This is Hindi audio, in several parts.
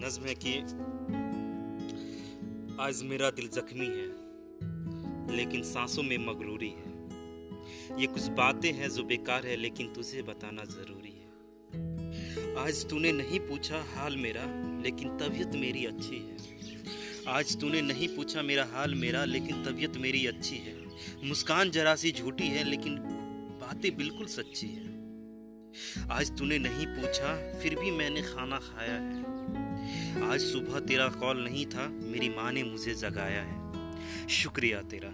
नज्म है कि आज मेरा दिल जख्मी है, लेकिन सांसों में मगरूरी है। ये कुछ बातें हैं जो बेकार है, लेकिन तुझे बताना ज़रूरी है। आज तूने नहीं पूछा हाल मेरा, लेकिन तबीयत मेरी अच्छी है। आज तूने नहीं पूछा मेरा हाल मेरा, लेकिन तबीयत मेरी अच्छी है। मुस्कान जरा सी झूठी है, लेकिन बातें बिल्कुल सच्ची है। आज तूने नहीं पूछा, फिर भी मैंने खाना खाया है। आज सुबह तेरा कॉल नहीं था, मेरी माँ ने मुझे जगाया है। शुक्रिया तेरा।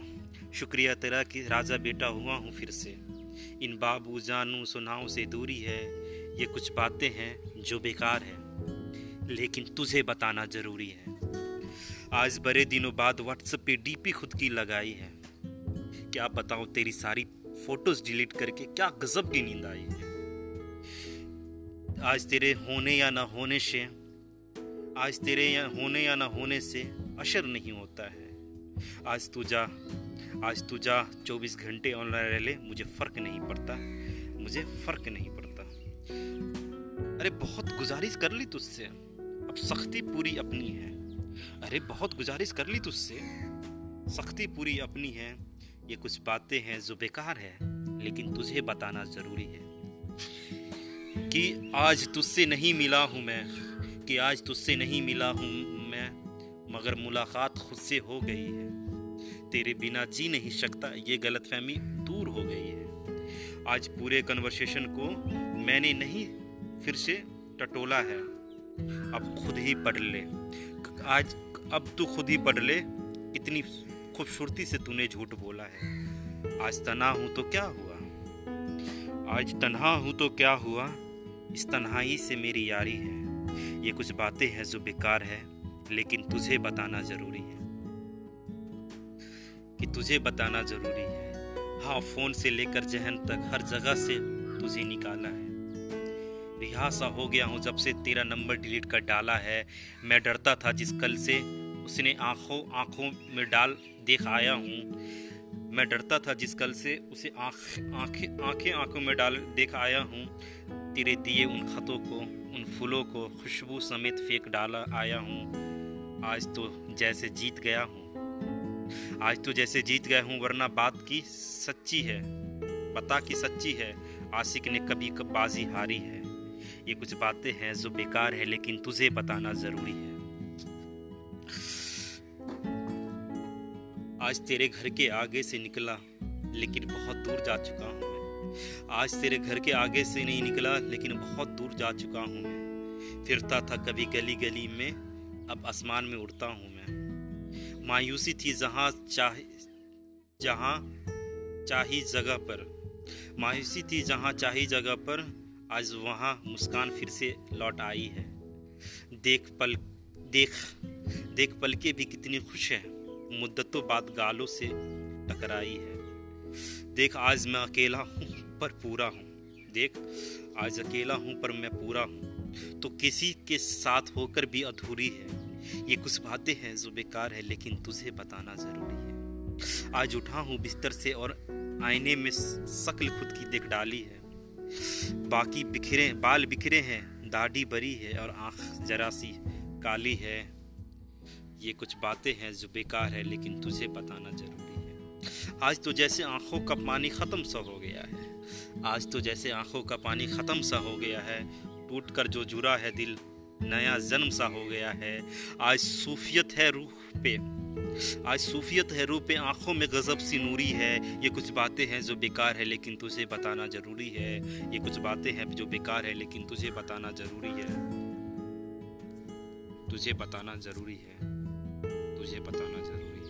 शुक्रिया तेरा कि राजा बेटा हुआ हूँ फिर से। इन बाबू जानू सुनाओं से दूरी है, ये कुछ बातें हैं जो बेकार है, लेकिन तुझे बताना ज़रूरी है। आज बड़े दिनों बाद व्हाट्सएप पे डीपी खुद की लगाई है। क्या बताऊँ तेरी सारी फ़ोटोज़ डिलीट करके, क्या गजब की नींद आई है। आज तेरे होने या ना होने से आज तेरे या होने या ना होने से असर नहीं होता है। आज तू जा, आज तू जा, चौबीस घंटे ऑनलाइन रह ले, मुझे फ़र्क नहीं पड़ता, मुझे फ़र्क नहीं पड़ता। अरे बहुत गुजारिश कर ली तुझसे, अब सख्ती पूरी अपनी है। अरे बहुत गुजारिश कर ली तुझसे, सख्ती पूरी अपनी है, ये कुछ बातें हैं जो बेकार है, लेकिन तुझे बताना ज़रूरी है। कि आज तुझसे नहीं मिला हूँ मैं कि आज तुझसे नहीं मिला हूँ मैं, मगर मुलाकात खुद से हो गई है। तेरे बिना जी नहीं सकता, ये गलत फहमी दूर हो गई है। आज पूरे कन्वर्सेशन को मैंने नहीं, फिर से टटोला है। अब खुद ही पढ़ ले। आज, अब तू खुद ही पढ़ ले, इतनी खूबसूरती से तूने झूठ बोला है। आज तना हूँ तो क्या हुआ? आज तनहा हूँ तो क्या हुआ? इस तन्हाई से मेरी यारी है। ये कुछ बातें हैं जो बेकार है, लेकिन तुझे बताना ज़रूरी है। कि तुझे बताना ज़रूरी है। हाँ फ़ोन से लेकर जहन तक हर जगह से तुझे निकाला है। रिहा सा हो गया हूँ जब से तेरा नंबर डिलीट कर डाला है। मैं डरता था जिस कल से उसने आँखों आँखों में डाल देख आया हूँ। मैं डरता था जिस कल से उसे आँख, आँखें आँखें, आँखों में डाल देख आया हूँ। तेरे दिए उन खतों को उन फूलों को खुशबू समेत फेंक डाला आया हूँ। आज तो जैसे जीत गया हूँ। आज तो जैसे जीत गया हूँ, वरना बात की सच्ची है। पता की सच्ची है, आशिक ने कभी कब बाजी हारी है। ये कुछ बातें हैं जो बेकार है, लेकिन तुझे बताना ज़रूरी है। आज तेरे घर के आगे से निकला, लेकिन बहुत दूर जा चुका हूँ। आज तेरे घर के आगे से नहीं निकला, लेकिन बहुत दूर जा चुका हूँ मैं। फिरता था कभी गली गली में, अब आसमान में उड़ता हूँ मैं। मायूसी थी जहाँ चाह, जहाँ चाही जगह पर। मायूसी थी जहाँ चाही जगह पर, आज वहाँ मुस्कान फिर से लौट आई है। देख पल, देख देख पल के भी कितनी खुश है। मुद्दतों बाद गालों से टकराई है। देख आज मैं अकेला हूँ पर पूरा हूँ। देख, आज अकेला हूँ, पर मैं पूरा हूँ। तो किसी के साथ होकर भी अधूरी है। ये कुछ बातें हैं जो बेकार है, लेकिन तुझे बताना ज़रूरी है। आज उठा हूँ बिस्तर से और आईने में शक्ल खुद की देख डाली है। बाकी बिखरे, बाल बिखरे हैं, दाढ़ी बरी है और आँख जरा सी काली है। ये कुछ बातें हैं जो बेकार है, लेकिन तुझे बताना ज़रूरी है आज तो जैसे आँखों का पानी ख़त्म सा हो गया है। आज तो जैसे आँखों का पानी ख़त्म सा हो गया है। टूट कर जो जुरा है दिल, नया जन्म सा हो गया है। आज सूफियत है रूह पे। आज सूफियत है रूह पे। आँखों में गज़ब सी नूरी है। ये कुछ बातें हैं जो बेकार है, लेकिन तुझे बताना ज़रूरी है। ये कुछ बातें हैं जो बेकार है, लेकिन तुझे बताना ज़रूरी है। तुझे बताना ज़रूरी है। तुझे बताना ज़रूरी है।